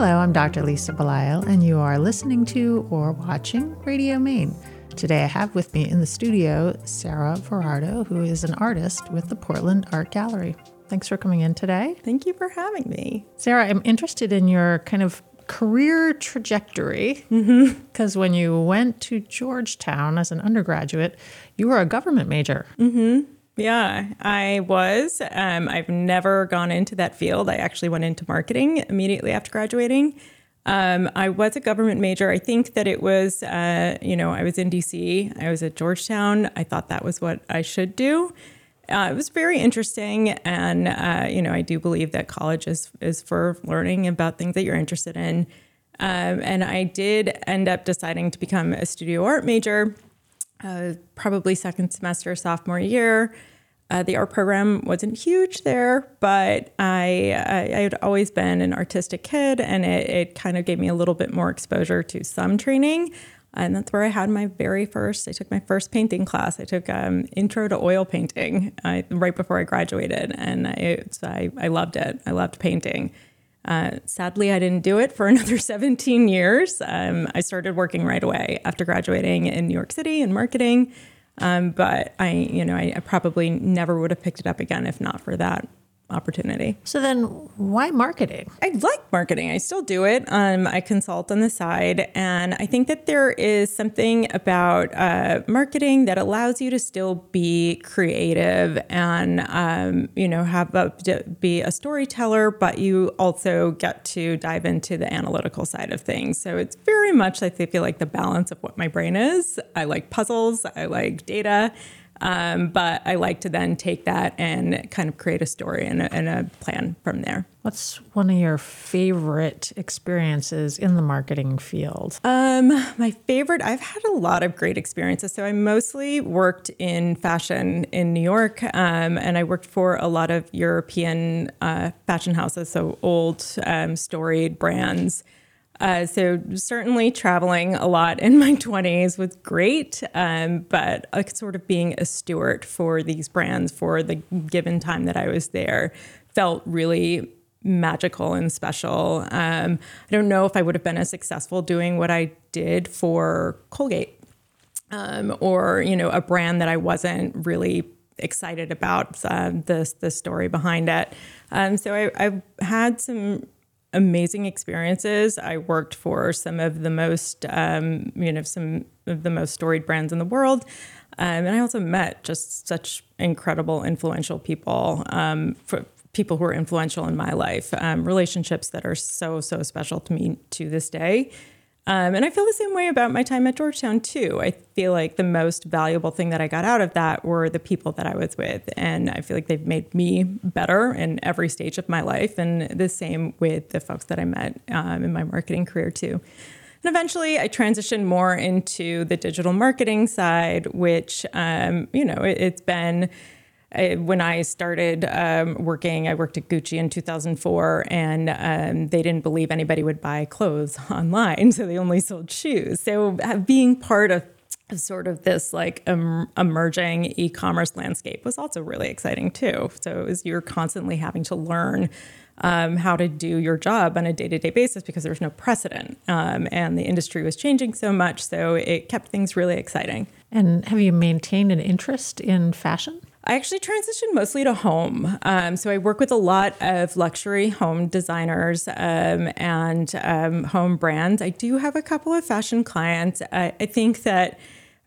Hello, I'm Dr. Lisa Belisle, and you are listening to or watching Radio Maine. Today I have with me in the studio Sarah Verardo, who is an artist with the Portland Art Gallery. Thanks for coming in today. Thank you for having me. Sarah, I'm interested in your kind of career trajectory mm-hmm. because when you went to Georgetown as an undergraduate, you were a government major. Mm-hmm. Yeah, I was. Um, I've never gone into that field. I actually went into marketing immediately after graduating. Um, I was a government major. I think that it was, uh, you know, I was in DC, I was at Georgetown. I thought that was what I should do. Uh, it was very interesting. And, uh, you know, I do believe that college is, is for learning about things that you're interested in. Um, and I did end up deciding to become a studio art major uh, probably second semester, sophomore year. Uh, the art program wasn't huge there, but I, I, I had always been an artistic kid, and it, it kind of gave me a little bit more exposure to some training. And that's where I had my very first. I took my first painting class. I took um, intro to oil painting uh, right before I graduated, and I, I I loved it. I loved painting. Uh, sadly, I didn't do it for another 17 years. Um, I started working right away after graduating in New York City in marketing. Um, but I, you know, I, I probably never would have picked it up again if not for that opportunity. So then, why marketing? I like marketing. I still do it. Um, I consult on the side, and I think that there is something about uh, marketing that allows you to still be creative and um, you know have a, be a storyteller, but you also get to dive into the analytical side of things. So it's very much like I feel like the balance of what my brain is. I like puzzles. I like data. Um, but I like to then take that and kind of create a story and a, and a, plan from there. What's one of your favorite experiences in the marketing field? Um, my favorite, I've had a lot of great experiences. So I mostly worked in fashion in New York, um, and I worked for a lot of European uh, fashion houses, so old, um, storied brands. Uh, so certainly traveling a lot in my 20s was great, um, but uh, sort of being a steward for these brands for the given time that I was there felt really magical and special. Um, I don't know if I would have been as successful doing what I did for Colgate um, or you know a brand that I wasn't really excited about uh, the the story behind it. Um, so I, I've had some amazing experiences. I worked for some of the most, um, you know, some of the most storied brands in the world. Um, and I also met just such incredible, influential people, um, people who are influential in my life, um, relationships that are so, so special to me to this day. Um, and I feel the same way about my time at Georgetown too. I feel like the most valuable thing that I got out of that were the people that I was with. And I feel like they've made me better in every stage of my life. And the same with the folks that I met um, in my marketing career too. And eventually I transitioned more into the digital marketing side, which, um, you know, it, has been I, when I started um, working, I worked at Gucci in 2004, and um, they didn't believe anybody would buy clothes online, so they only sold shoes. So being part of sort of this like emerging e-commerce landscape was also really exciting too. So was, you're constantly having to learn um, how to do your job on a day-to-day basis because there was no precedent, um, and the industry was changing so much. So it kept things really exciting. And have you maintained an interest in fashion? I actually transitioned mostly to home. Um, so I work with a lot of luxury home designers um, and um, home brands. I do have a couple of fashion clients. I, I think that.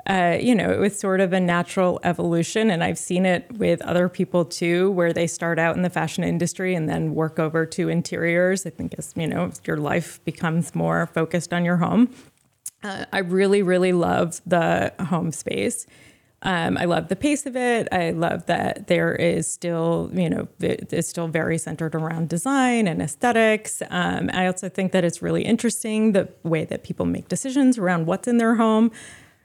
Uh, you know, it was sort of a natural evolution, and I've seen it with other people too, where they start out in the fashion industry and then work over to interiors. I think as you know, your life becomes more focused on your home. Uh, I really, really love the home space. Um, I love the pace of it. I love that there is still, you know, it's still very centered around design and aesthetics. Um, I also think that it's really interesting the way that people make decisions around what's in their home.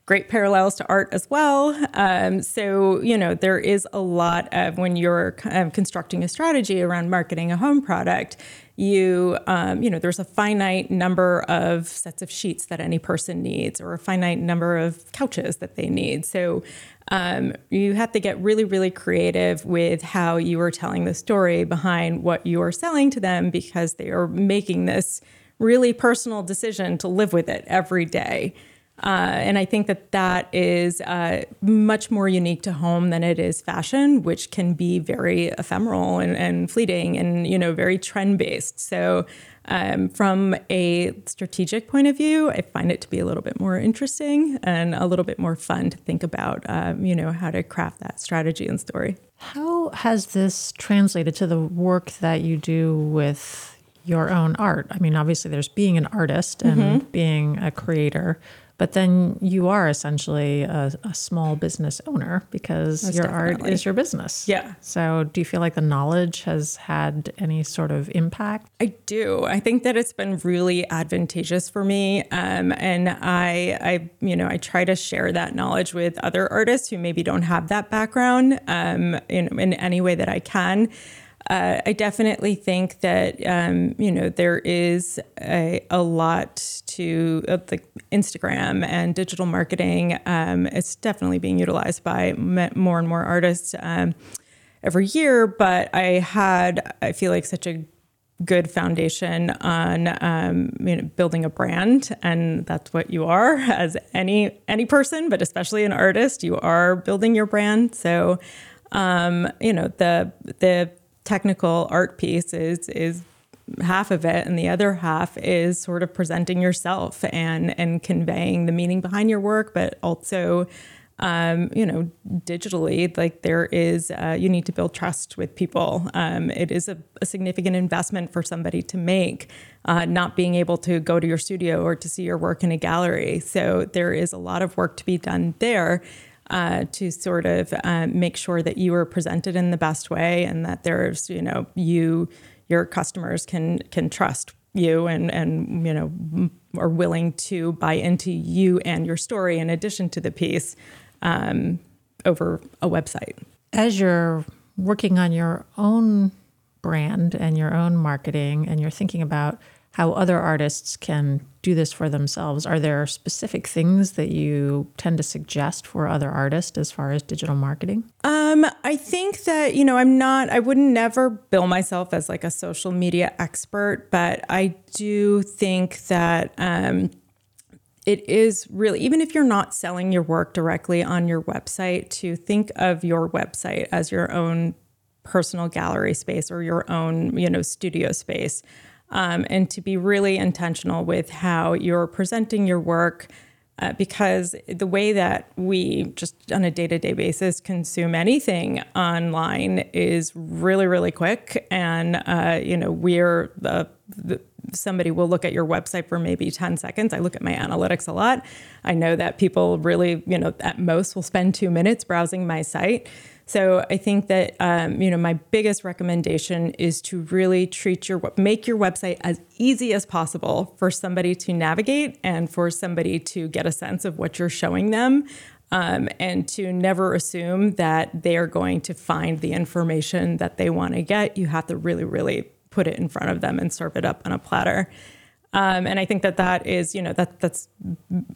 Great parallels to art as well. Um, so, you know, there is a lot of when you're kind constructing a strategy around marketing a home product, you um, you know there's a finite number of sets of sheets that any person needs or a finite number of couches that they need so um, you have to get really really creative with how you are telling the story behind what you are selling to them because they are making this really personal decision to live with it every day. Uh, and I think that that is uh, much more unique to home than it is fashion, which can be very ephemeral and, and fleeting and you know very trend based. So um, from a strategic point of view, I find it to be a little bit more interesting and a little bit more fun to think about, um, you know, how to craft that strategy and story. How has this translated to the work that you do with your own art? I mean, obviously, there's being an artist and mm-hmm. being a creator, but then you are essentially a, a small business owner because Most your definitely. art is your business. Yeah. So do you feel like the knowledge has had any sort of impact? I do. I think that it's been really advantageous for me. Um, and I, I, you know, I try to share that knowledge with other artists who maybe don't have that background um, in, in any way that I can uh, I definitely think that um, you know there is a, a lot to uh, the Instagram and digital marketing. Um, it's definitely being utilized by more and more artists um, every year. But I had I feel like such a good foundation on um, you know, building a brand, and that's what you are as any any person, but especially an artist. You are building your brand, so um, you know the the technical art piece is is half of it and the other half is sort of presenting yourself and and conveying the meaning behind your work but also um, you know digitally like there is uh, you need to build trust with people. Um, it is a, a, significant investment for somebody to make uh, not being able to go to your studio or to see your work in a gallery. So there is a lot of work to be done there uh, to sort of uh, make sure that you are presented in the best way and that there's you know you your customers can can trust you and and you know are willing to buy into you and your story in addition to the piece um, over a website. As you're working on your own brand and your own marketing, and you're thinking about how other artists can do this for themselves. Are there specific things that you tend to suggest for other artists as far as digital marketing? Um, I think that, you know, I'm not, I wouldn't never bill myself as like a social media expert, but I do think that, um, it is really even if you're not selling your work directly on your website to think of your website as your own personal gallery space or your own you know studio space um, and to be really intentional with how you're presenting your work. Uh, because the way that we just on a day-to-day basis consume anything online is really really quick and uh, you know we're the, the, somebody will look at your website for maybe 10 seconds i look at my analytics a lot i know that people really you know at most will spend two minutes browsing my site so I think that um, you know my biggest recommendation is to really treat your make your website as easy as possible for somebody to navigate and for somebody to get a sense of what you're showing them. Um, and to never assume that they are going to find the information that they want to get. You have to really, really put it in front of them and serve it up on a platter. Um, and I think that that is, you know, that that's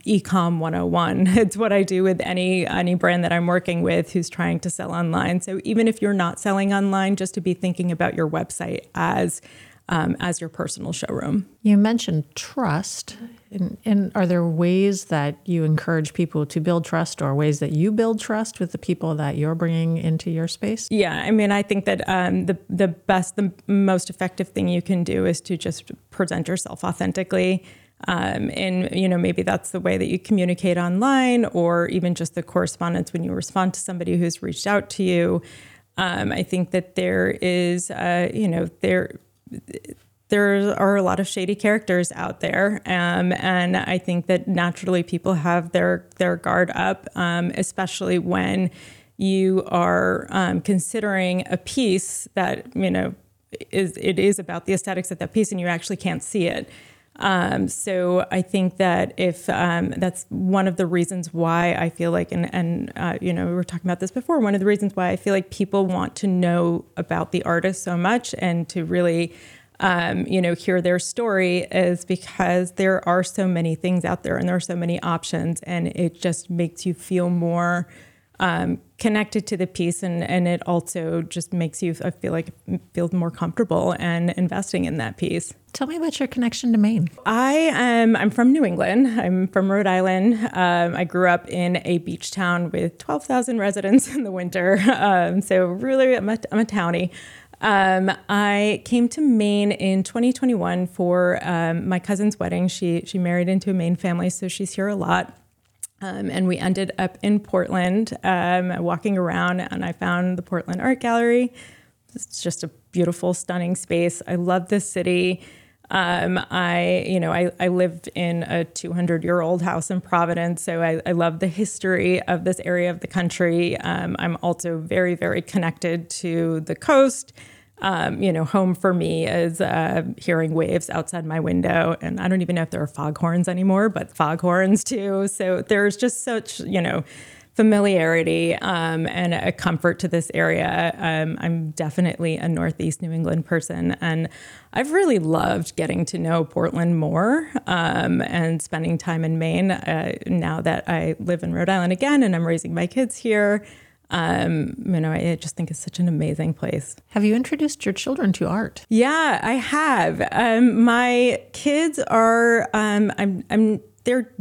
ecom 101. It's what I do with any any brand that I'm working with who's trying to sell online. So even if you're not selling online, just to be thinking about your website as um, as your personal showroom. You mentioned trust. And, and, are there ways that you encourage people to build trust or ways that you build trust with the people that you're bringing into your space? Yeah, I mean, I think that um, the, the best, the most effective thing you can do is to just present yourself authentically. Um, and you know maybe that's the way that you communicate online or even just the correspondence when you respond to somebody who's reached out to you um, i think that there is uh, you know there there are a lot of shady characters out there, um, and I think that naturally people have their their guard up, um, especially when you are um, considering a piece that you know is it is about the aesthetics of that piece, and you actually can't see it. Um, so I think that if um, that's one of the reasons why I feel like, and, and uh, you know, we were talking about this before, one of the reasons why I feel like people want to know about the artist so much and to really, um, you know, hear their story is because there are so many things out there and there are so many options, and it just makes you feel more um, connected to the piece, and and it also just makes you I feel like feel more comfortable and investing in that piece. Tell me about your connection to Maine. I am I'm from New England. I'm from Rhode Island. Um, I grew up in a beach town with 12,000 residents in the winter. Um, so really, I'm a, I'm a townie. Um, I came to Maine in 2021 for um, my cousin's wedding. She she married into a Maine family, so she's here a lot. Um, and we ended up in Portland, um, walking around, and I found the Portland Art Gallery. It's just a beautiful, stunning space. I love this city. Um, I, you know, I, I lived in a 200 year old house in Providence, so I, I love the history of this area of the country. Um, I'm also very, very connected to the coast. Um, you know, home for me is uh, hearing waves outside my window, and I don't even know if there are foghorns anymore, but foghorns too. So there's just such, you know, familiarity um, and a comfort to this area. Um, I'm definitely a Northeast New England person, and I've really loved getting to know Portland more um, and spending time in Maine. Uh, now that I live in Rhode Island again and I'm raising my kids here, um, you know, I just think it's such an amazing place. Have you introduced your children to art? Yeah, I have. Um, my kids are. Um, I'm. I'm. They're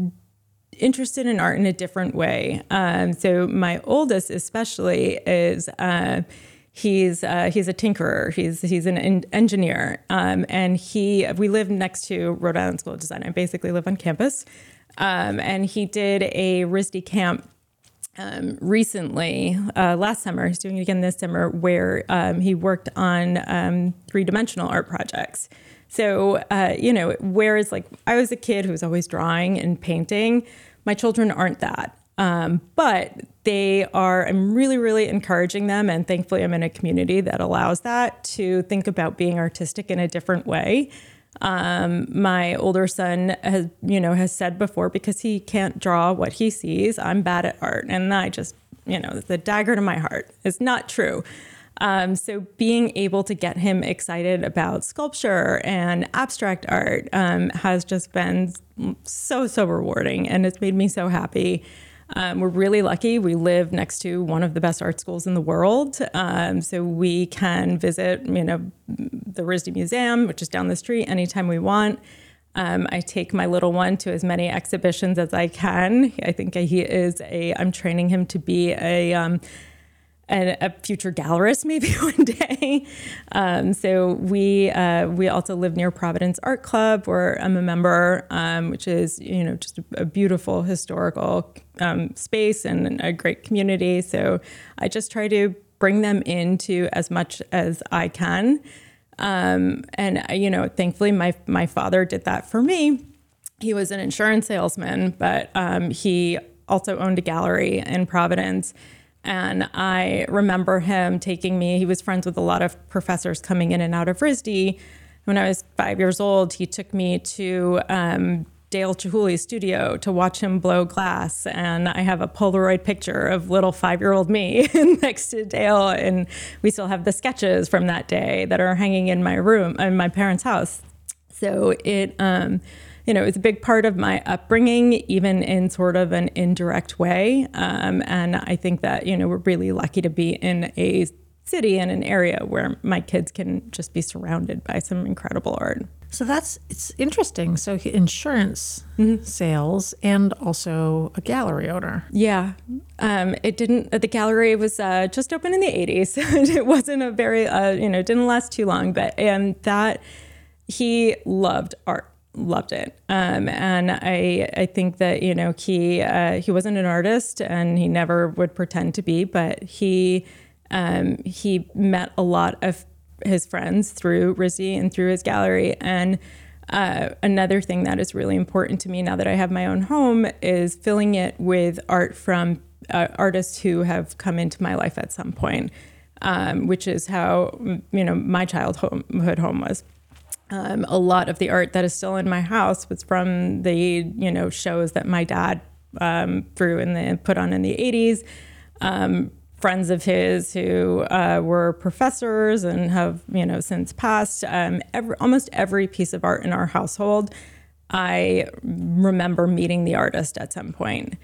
interested in art in a different way. Um, so my oldest, especially, is. Uh, he's uh, he's a tinkerer. He's he's an en- engineer, um, and he we live next to Rhode Island School of Design. I basically live on campus, um, and he did a RISD camp um, recently, uh, last summer, he's doing it again this summer, where um, he worked on um, three dimensional art projects. So, uh, you know, whereas like I was a kid who was always drawing and painting, my children aren't that. Um, but they are, I'm really, really encouraging them. And thankfully, I'm in a community that allows that to think about being artistic in a different way. Um, my older son has, you know, has said before because he can't draw what he sees, I'm bad at art. And I just, you know, the dagger to my heart. It's not true. Um, so being able to get him excited about sculpture and abstract art um, has just been so, so rewarding. And it's made me so happy. Um, we're really lucky. We live next to one of the best art schools in the world. Um, so we can visit, you know, the RISD Museum, which is down the street, anytime we want. Um, I take my little one to as many exhibitions as I can. I think he is a, I'm training him to be a, um, a, a, future gallerist maybe one day. Um, so we uh, we also live near Providence Art Club, where I'm a member, um, which is you know just a, a beautiful historical um, space and a great community. So I just try to bring them into as much as I can. Um, and you know, thankfully, my my father did that for me. He was an insurance salesman, but um, he also owned a gallery in Providence and I remember him taking me, he was friends with a lot of professors coming in and out of RISD. When I was five years old, he took me to um, Dale Chihuly's studio to watch him blow glass. And I have a Polaroid picture of little five year old me next to Dale. And we still have the sketches from that day that are hanging in my room, in my parents' house. So it, um, you know, it was a big part of my upbringing, even in sort of an indirect way. Um, and I think that, you know, we're really lucky to be in a city and an area where my kids can just be surrounded by some incredible art. So that's it's interesting. So insurance mm-hmm. sales and also a gallery owner. Yeah, um, it didn't. The gallery was uh, just open in the '80s. it wasn't a very, uh, you know, didn't last too long. But and that he loved art loved it. Um, and I I think that you know he uh, he wasn't an artist and he never would pretend to be, but he um, he met a lot of his friends through RISD and through his gallery. And uh, another thing that is really important to me now that I have my own home is filling it with art from uh, artists who have come into my life at some point, um, which is how you know my childhood home was. Um, a lot of the art that is still in my house was from the you know shows that my dad um, threw in the put on in the 80s. Um, friends of his who uh, were professors and have you know since passed. Um, every, almost every piece of art in our household, I remember meeting the artist at some point.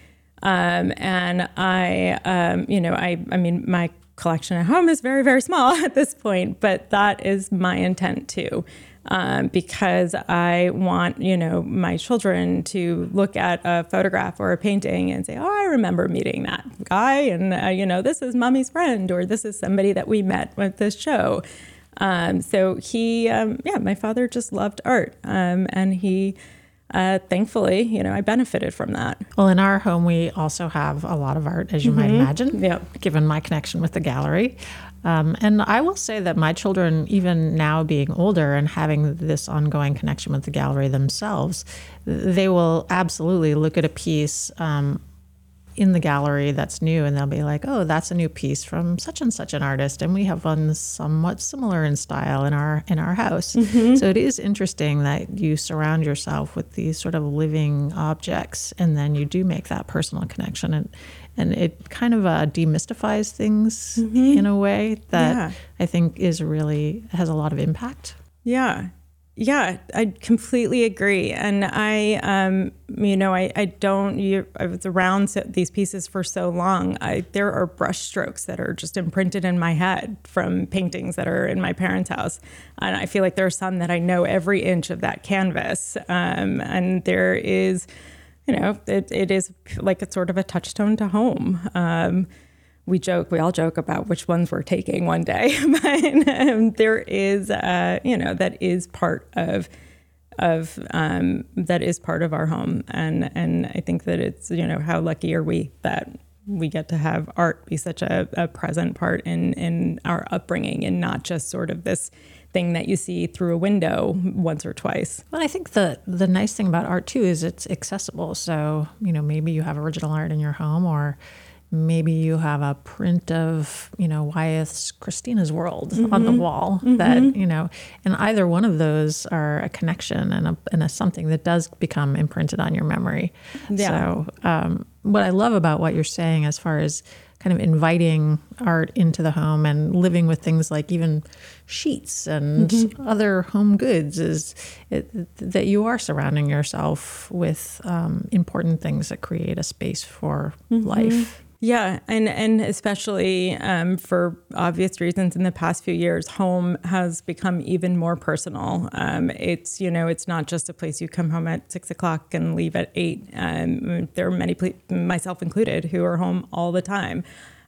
Um, and I, um, you know, I, I mean, my collection at home is very, very small at this point, but that is my intent too. Um, because I want, you know, my children to look at a photograph or a painting and say, "Oh, I remember meeting that guy," and uh, you know, this is mommy's friend, or this is somebody that we met with this show. Um, so he, um, yeah, my father just loved art, um, and he uh, thankfully, you know, I benefited from that. Well, in our home, we also have a lot of art, as you mm-hmm. might imagine, yep. given my connection with the gallery. Um, and I will say that my children, even now being older and having this ongoing connection with the gallery themselves, they will absolutely look at a piece um, in the gallery that's new and they'll be like oh that's a new piece from such and such an artist and we have one somewhat similar in style in our in our house mm-hmm. so it is interesting that you surround yourself with these sort of living objects and then you do make that personal connection and and it kind of uh, demystifies things mm-hmm. in a way that yeah. i think is really has a lot of impact yeah yeah, I completely agree. And I, um, you know, I, I don't, you, I was around these pieces for so long. I, there are brush strokes that are just imprinted in my head from paintings that are in my parents' house. And I feel like there are some that I know every inch of that canvas. Um, and there is, you know, it, it is like it's sort of a touchstone to home. Um, we joke, we all joke about which ones we're taking one day, but um, there is, uh, you know, that is part of of um, that is part of our home, and and I think that it's you know how lucky are we that we get to have art be such a, a present part in in our upbringing, and not just sort of this thing that you see through a window once or twice. Well, I think the the nice thing about art too is it's accessible. So you know maybe you have original art in your home or maybe you have a print of you know wyeth's christina's world mm-hmm. on the mm-hmm. wall mm-hmm. that you know and either one of those are a connection and a, and a something that does become imprinted on your memory yeah. so um, what i love about what you're saying as far as kind of inviting art into the home and living with things like even sheets and mm-hmm. other home goods is it, that you are surrounding yourself with um, important things that create a space for mm-hmm. life yeah, and and especially um, for obvious reasons, in the past few years, home has become even more personal. Um, it's you know, it's not just a place you come home at six o'clock and leave at eight. Um, there are many, myself included, who are home all the time.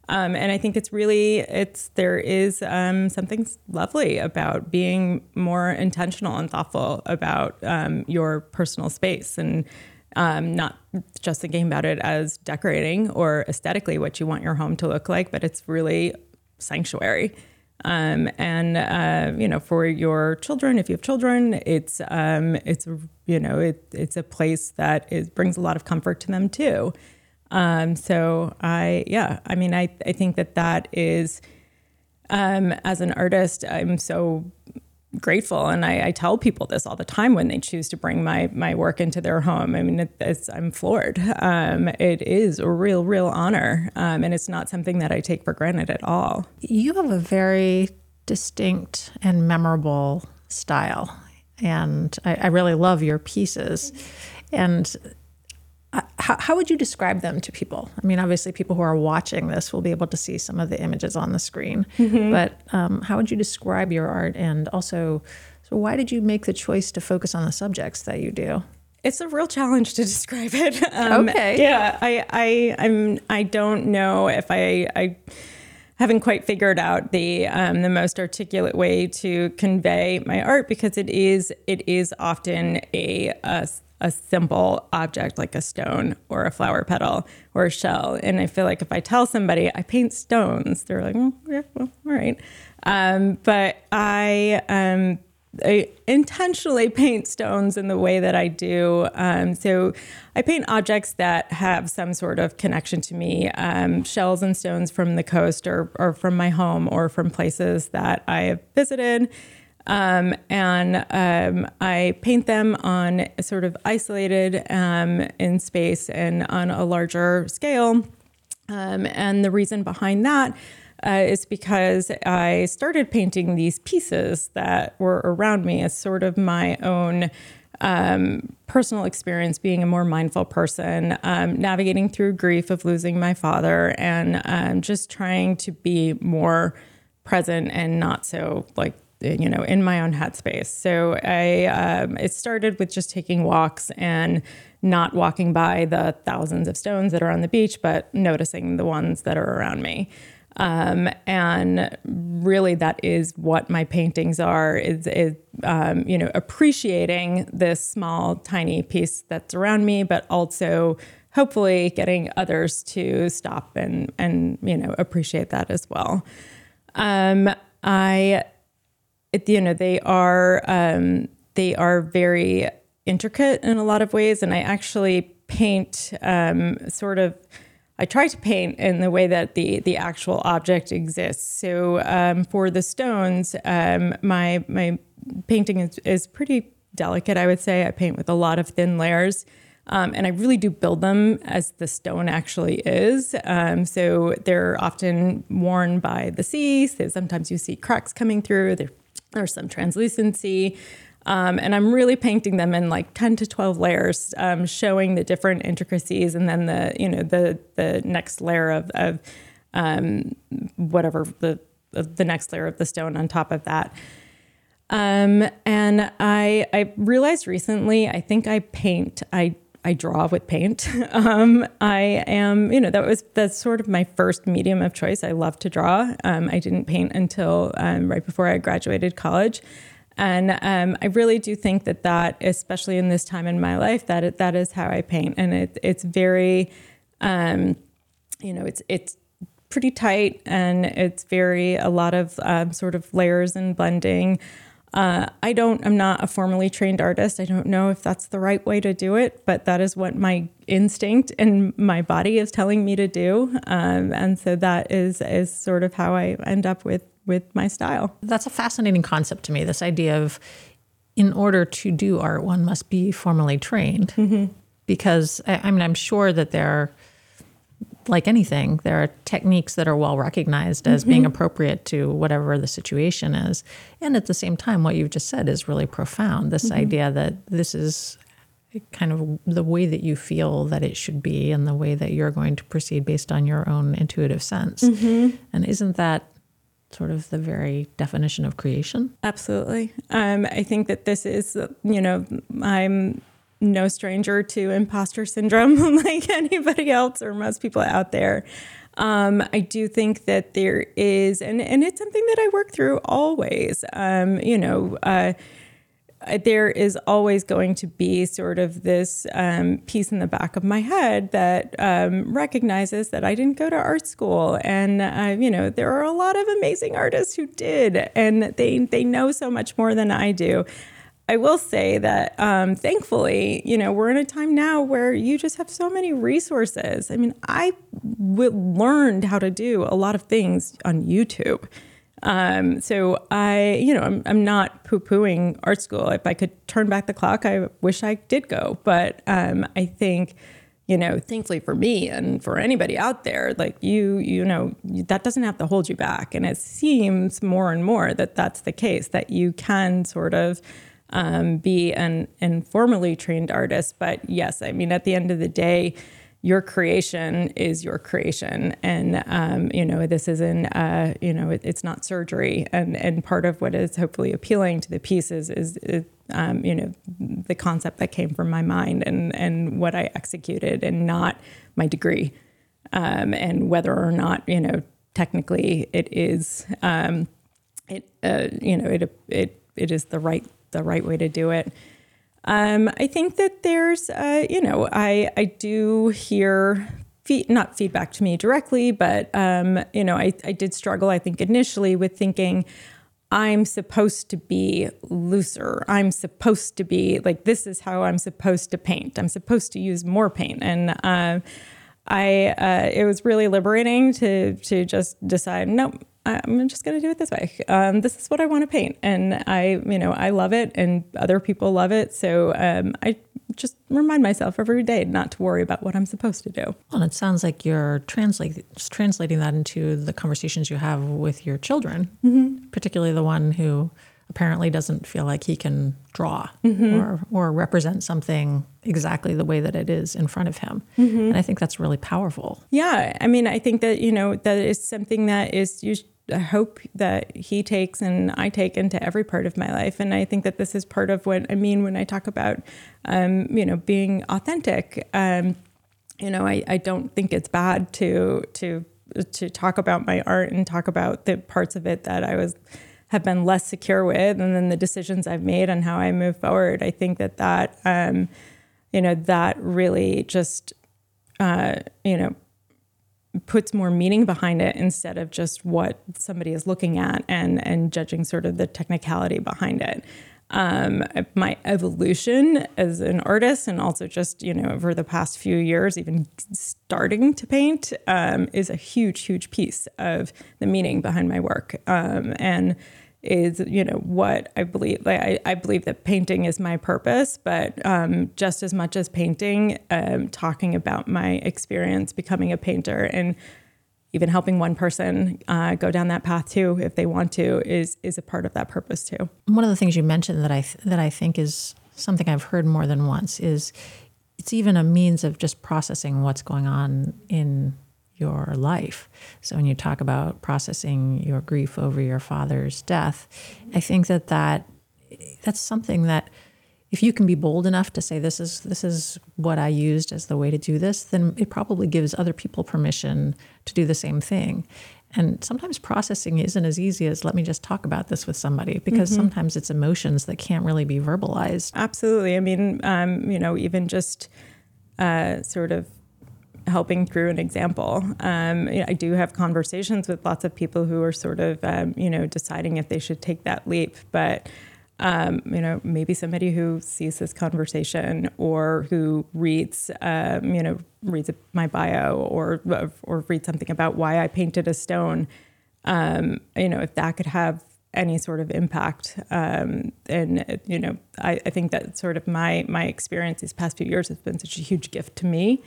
Um, and I think it's really it's there is um, something lovely about being more intentional and thoughtful about um, your personal space and um, not just thinking about it as decorating or aesthetically what you want your home to look like, but it's really sanctuary. Um, and uh, you know, for your children, if you have children, it's um, it's you know, it, it's a place that is, brings a lot of comfort to them too. Um, so I, yeah, I mean, I I think that that is, um, as an artist, I'm so grateful. And I, I, tell people this all the time when they choose to bring my my work into their home. I mean it, i'm floored. Um, it is a real real honor. Um, and it's not something that i take for granted at all. You have a very distinct and memorable style. And I, I really love your pieces. And how, how, would you describe them to people? I mean, obviously, people who are watching this will be able to see some of the images on the screen, mm-hmm. but um, how would you describe your art? And also, so why did you make the choice to focus on the subjects that you do? It's a real challenge to describe it. Um, okay. Yeah, I, I, I'm, I don't know if I, I haven't quite figured out the um, the most articulate way to convey my art because it is it is often a, a a simple object like a stone or a flower petal or a shell. And I feel like if I tell somebody I paint stones, they're like, well, yeah, well, all right. Um, but I, um, I intentionally paint stones in the way that I do. Um, so I paint objects that have some sort of connection to me, um, shells and stones from the coast or, or from my home or from places that I have visited. Um, and um, I paint them on sort of isolated um, in space and on a larger scale. Um, and the reason behind that uh, is because I started painting these pieces that were around me as sort of my own um, personal experience being a more mindful person, um, navigating through grief of losing my father, and um, just trying to be more present and not so like you know in my own headspace. So I um, it started with just taking walks and not walking by the thousands of stones that are on the beach, but noticing the ones that are around me. Um, and really, that is what my paintings are: is, is um, you know appreciating this small, tiny piece that's around me, but also hopefully getting others to stop and and you know appreciate that as well. Um, I, it, you know, they are um, they are very intricate in a lot of ways, and I actually paint um, sort of I try to paint in the way that the the actual object exists. So um, for the stones, um, my my painting is, is pretty delicate. I would say I paint with a lot of thin layers. Um, and I really do build them as the stone actually is. Um, so they're often worn by the sea. So sometimes you see cracks coming through. There, there's some translucency. Um, and I'm really painting them in like 10 to 12 layers, um, showing the different intricacies, and then the you know the the next layer of, of um, whatever the the next layer of the stone on top of that. Um, and I I realized recently I think I paint I I draw with paint. Um, I am, you know, that was that's sort of my first medium of choice. I love to draw. Um, I didn't paint until um, right before I graduated college, and um, I really do think that that, especially in this time in my life, that it, that is how I paint, and it, it's very, um, you know, it's it's pretty tight, and it's very a lot of um, sort of layers and blending. Uh, I don't. I'm not a formally trained artist. I don't know if that's the right way to do it, but that is what my instinct and my body is telling me to do, um, and so that is is sort of how I end up with with my style. That's a fascinating concept to me. This idea of in order to do art, one must be formally trained. Mm-hmm. Because I, I mean, I'm sure that there are, like anything, there are techniques that are well recognized as mm-hmm. being appropriate to whatever the situation is. And at the same time, what you've just said is really profound. This mm-hmm. idea that this is kind of the way that you feel that it should be and the way that you're going to proceed based on your own intuitive sense. Mm-hmm. And isn't that sort of the very definition of creation. Absolutely. Um, I think that this is, you know, I'm no stranger to imposter syndrome like anybody else or most people out there. Um, I do think that there is, and, and it's something that I work through always. Um, you know, uh, there is always going to be sort of this um, piece in the back of my head that um, recognizes that I didn't go to art school, and uh, you know there are a lot of amazing artists who did, and they they know so much more than I do. I will say that um, thankfully, you know, we're in a time now where you just have so many resources. I mean, I w- learned how to do a lot of things on YouTube. Um, so I, you know, I'm, I'm not poo pooing art school. If I could turn back the clock, I wish I did go. But um, I think, you know, thankfully for me and for anybody out there, like you, you know, that doesn't have to hold you back. And it seems more and more that that's the case, that you can sort of um, be an informally trained artist. But yes, I mean, at the end of the day, your creation is your creation. And um, you know this isn't uh, you know it, it's not surgery. And and part of what is hopefully appealing to the pieces is, is um, you know the concept that came from my mind and and what I executed and not my degree. Um, and whether or not you know technically it is um, it uh, you know it it it is the right the right way to do it. Um, I think that there's, uh, you know, I I do hear feed, not feedback to me directly, but um, you know, I I did struggle. I think initially with thinking. I'm supposed to be looser. I'm supposed to be like this is how I'm supposed to paint. I'm supposed to use more paint, and uh, I uh, it was really liberating to to just decide no, I'm just going to do it this way. Um, this is what I want to paint, and I, you know, I love it, and other people love it. So um, I just remind myself every day not to worry about what I'm supposed to do. Well, it sounds like you're translate, translating that into the conversations you have with your children, mm-hmm. particularly the one who apparently doesn't feel like he can draw or, or represent something exactly the way that it is in front of him. And I think that's really powerful. Yeah, I mean, I think that you know that is something that is you. I hope that he takes and I take into every part of my life, and I think that this is part of what I mean when I talk about, um, you know, being authentic. Um, you know, I, I don't think it's bad to to to talk about my art and talk about the parts of it that I was have been less secure with, and then the decisions I've made and how I move forward. I think that that um, you know that really just uh, you know puts more meaning behind it instead of just what somebody is looking at and and judging sort of the technicality behind it. Um, my evolution as an artist and also just you know over the past few years even starting to paint um, is a huge huge piece of the meaning behind my work um, and is you know what I believe like I, I believe that painting is my purpose but um, just as much as painting um, talking about my experience becoming a painter and even helping one person uh, go down that path too if they want to is is a part of that purpose too. One of the things you mentioned that I th- that I think is something I've heard more than once is it's even a means of just processing what's going on in your life. So when you talk about processing your grief over your father's death, I think that that that's something that if you can be bold enough to say this is this is what I used as the way to do this, then it probably gives other people permission to do the same thing. And sometimes processing isn't as easy as let me just talk about this with somebody because sometimes it's emotions that can't really be verbalized. Absolutely. I mean, um, you know, even just uh, sort of helping through an example. Um, I do have conversations with lots of people who are sort of, um, you know, deciding if they should take that leap. But, um, you know, maybe somebody who sees this conversation or who reads, um, you know, reads my bio or or reads something about why I painted a stone. Um, you know, if that could have any sort of impact. Um, and you know, I, I, think that sort of my my experience these past few years has been such a huge gift to me.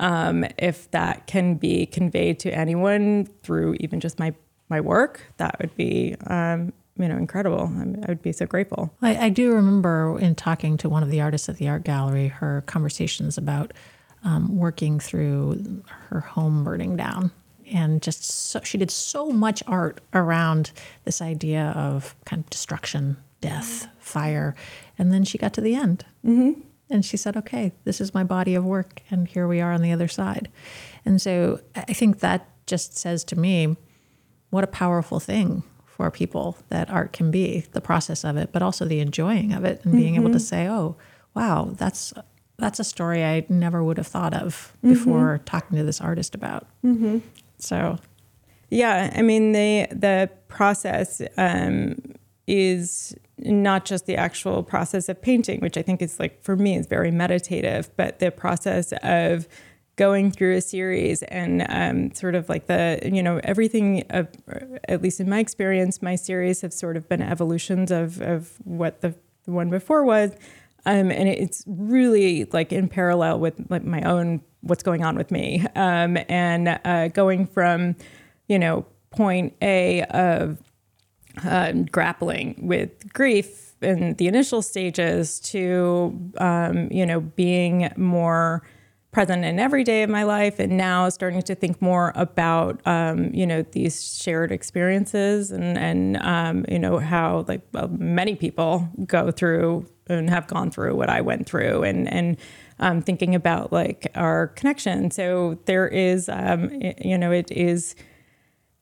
Um, if that can be conveyed to anyone through even just my my work, that would be um, you know incredible. I, I, would be so grateful. I, I, do remember in talking to one of the artists at the art gallery, her conversations about um, working through her home burning down and just so, she did so much art around this idea of kind of destruction, death, fire, and then she got to the end, mm-hmm. And she said, "Okay, this is my body of work, and here we are on the other side." And so I think that just says to me, what a powerful thing for people that art can be, the process of it, but also the enjoying of it, and being mm-hmm. able to say, "Oh, wow, that's." That's a story I never would have thought of before mm-hmm. talking to this artist about. Mm-hmm. So, yeah, I mean the the process um, is not just the actual process of painting, which I think is like for me is very meditative, but the process of going through a series and um, sort of like the you know everything of, at least in my experience my series have sort of been evolutions of of what the, the one before was. Um, and it's really like in parallel with like my own what's going on with me. Um, and uh, going from you know point a of uh, grappling with grief in the initial stages to um, you know being more present in every day of my life and now starting to think more about um, you know these shared experiences and and um, you know how like well, many people go through and have gone through what I went through and and um, thinking about like our connection. So there is, um, it, you know, it is,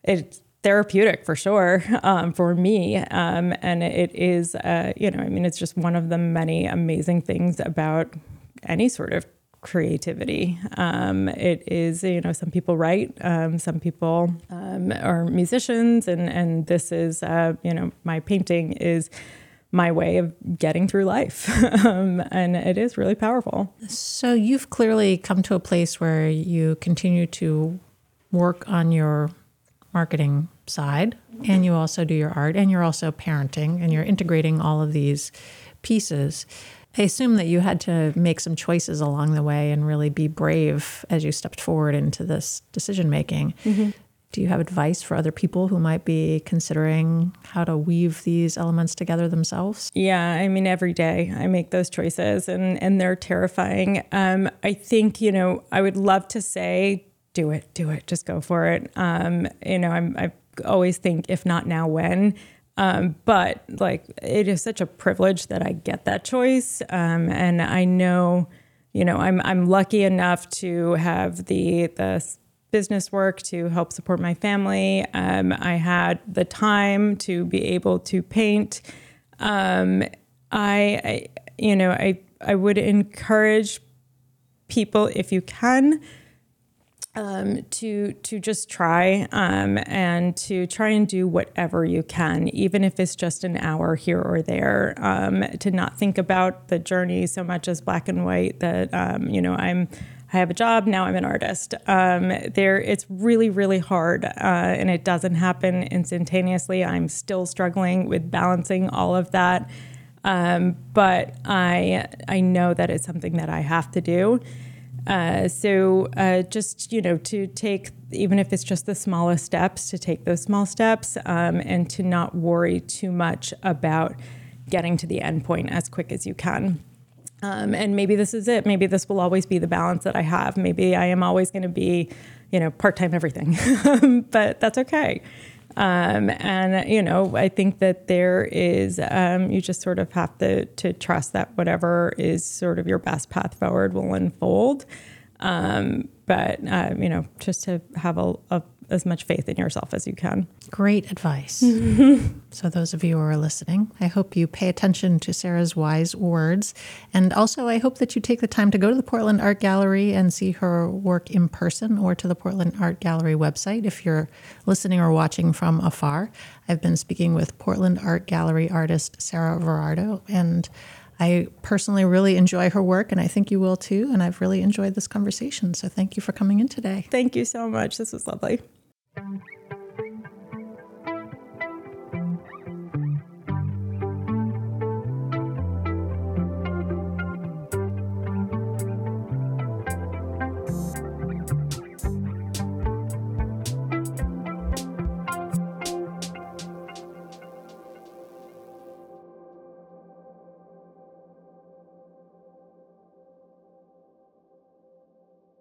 it's therapeutic for sure um, for me. Um, and it is, uh, you know, I mean, it's just one of the many amazing things about any sort of creativity. Um, it is, you know, some people write, um, some people um, are musicians, and and this is, uh, you know, my painting is my way of getting through life. um, and it is really powerful. So you've clearly come to a place where you continue to work on your marketing side and you also do your art and you're also parenting and you're integrating all of these pieces. I assume that you had to make some choices along the way and really be brave as you stepped forward into this decision making. Mm-hmm. Do you have advice for other people who might be considering how to weave these elements together themselves? Yeah, I mean, every day I make those choices and, and they're terrifying. Um, I think, you know, I would love to say, do it, do it, just go for it. Um, you know, I'm, I always think, if not now, when? Um, but like, it is such a privilege that I get that choice. Um, and I know, you know, I'm, I'm lucky enough to have the, the business work to help support my family. Um, I had the time to be able to paint. Um, I, I, you know, I, I would encourage people if you can um, to to just try um, and to try and do whatever you can, even if it's just an hour here or there. Um, to not think about the journey so much as black and white. That um, you know, I'm I have a job now. I'm an artist. Um, there, it's really, really hard, uh, and it doesn't happen instantaneously. I'm still struggling with balancing all of that, um, but I I know that it's something that I have to do. Uh, so uh, just you know to take even if it's just the smallest steps to take those small steps um, and to not worry too much about getting to the end point as quick as you can. Um, and maybe this is it. Maybe this will always be the balance that I have. Maybe I am always going to be, you know, part time everything, but that's okay. Um, and you know, I think that there is um, you just sort of have to to trust that whatever is sort of your best path forward will unfold. Um, but uh, you know, just to have a, a as much faith in yourself as you can. Great advice. so, those of you who are listening, I hope you pay attention to Sarah's wise words. And also, I hope that you take the time to go to the Portland Art Gallery and see her work in person or to the Portland Art Gallery website if you're listening or watching from afar. I've been speaking with Portland Art Gallery artist Sarah Verardo, and I personally really enjoy her work, and I think you will too. And I've really enjoyed this conversation. So thank you for coming in today. Thank you so much. This was lovely. Thank you.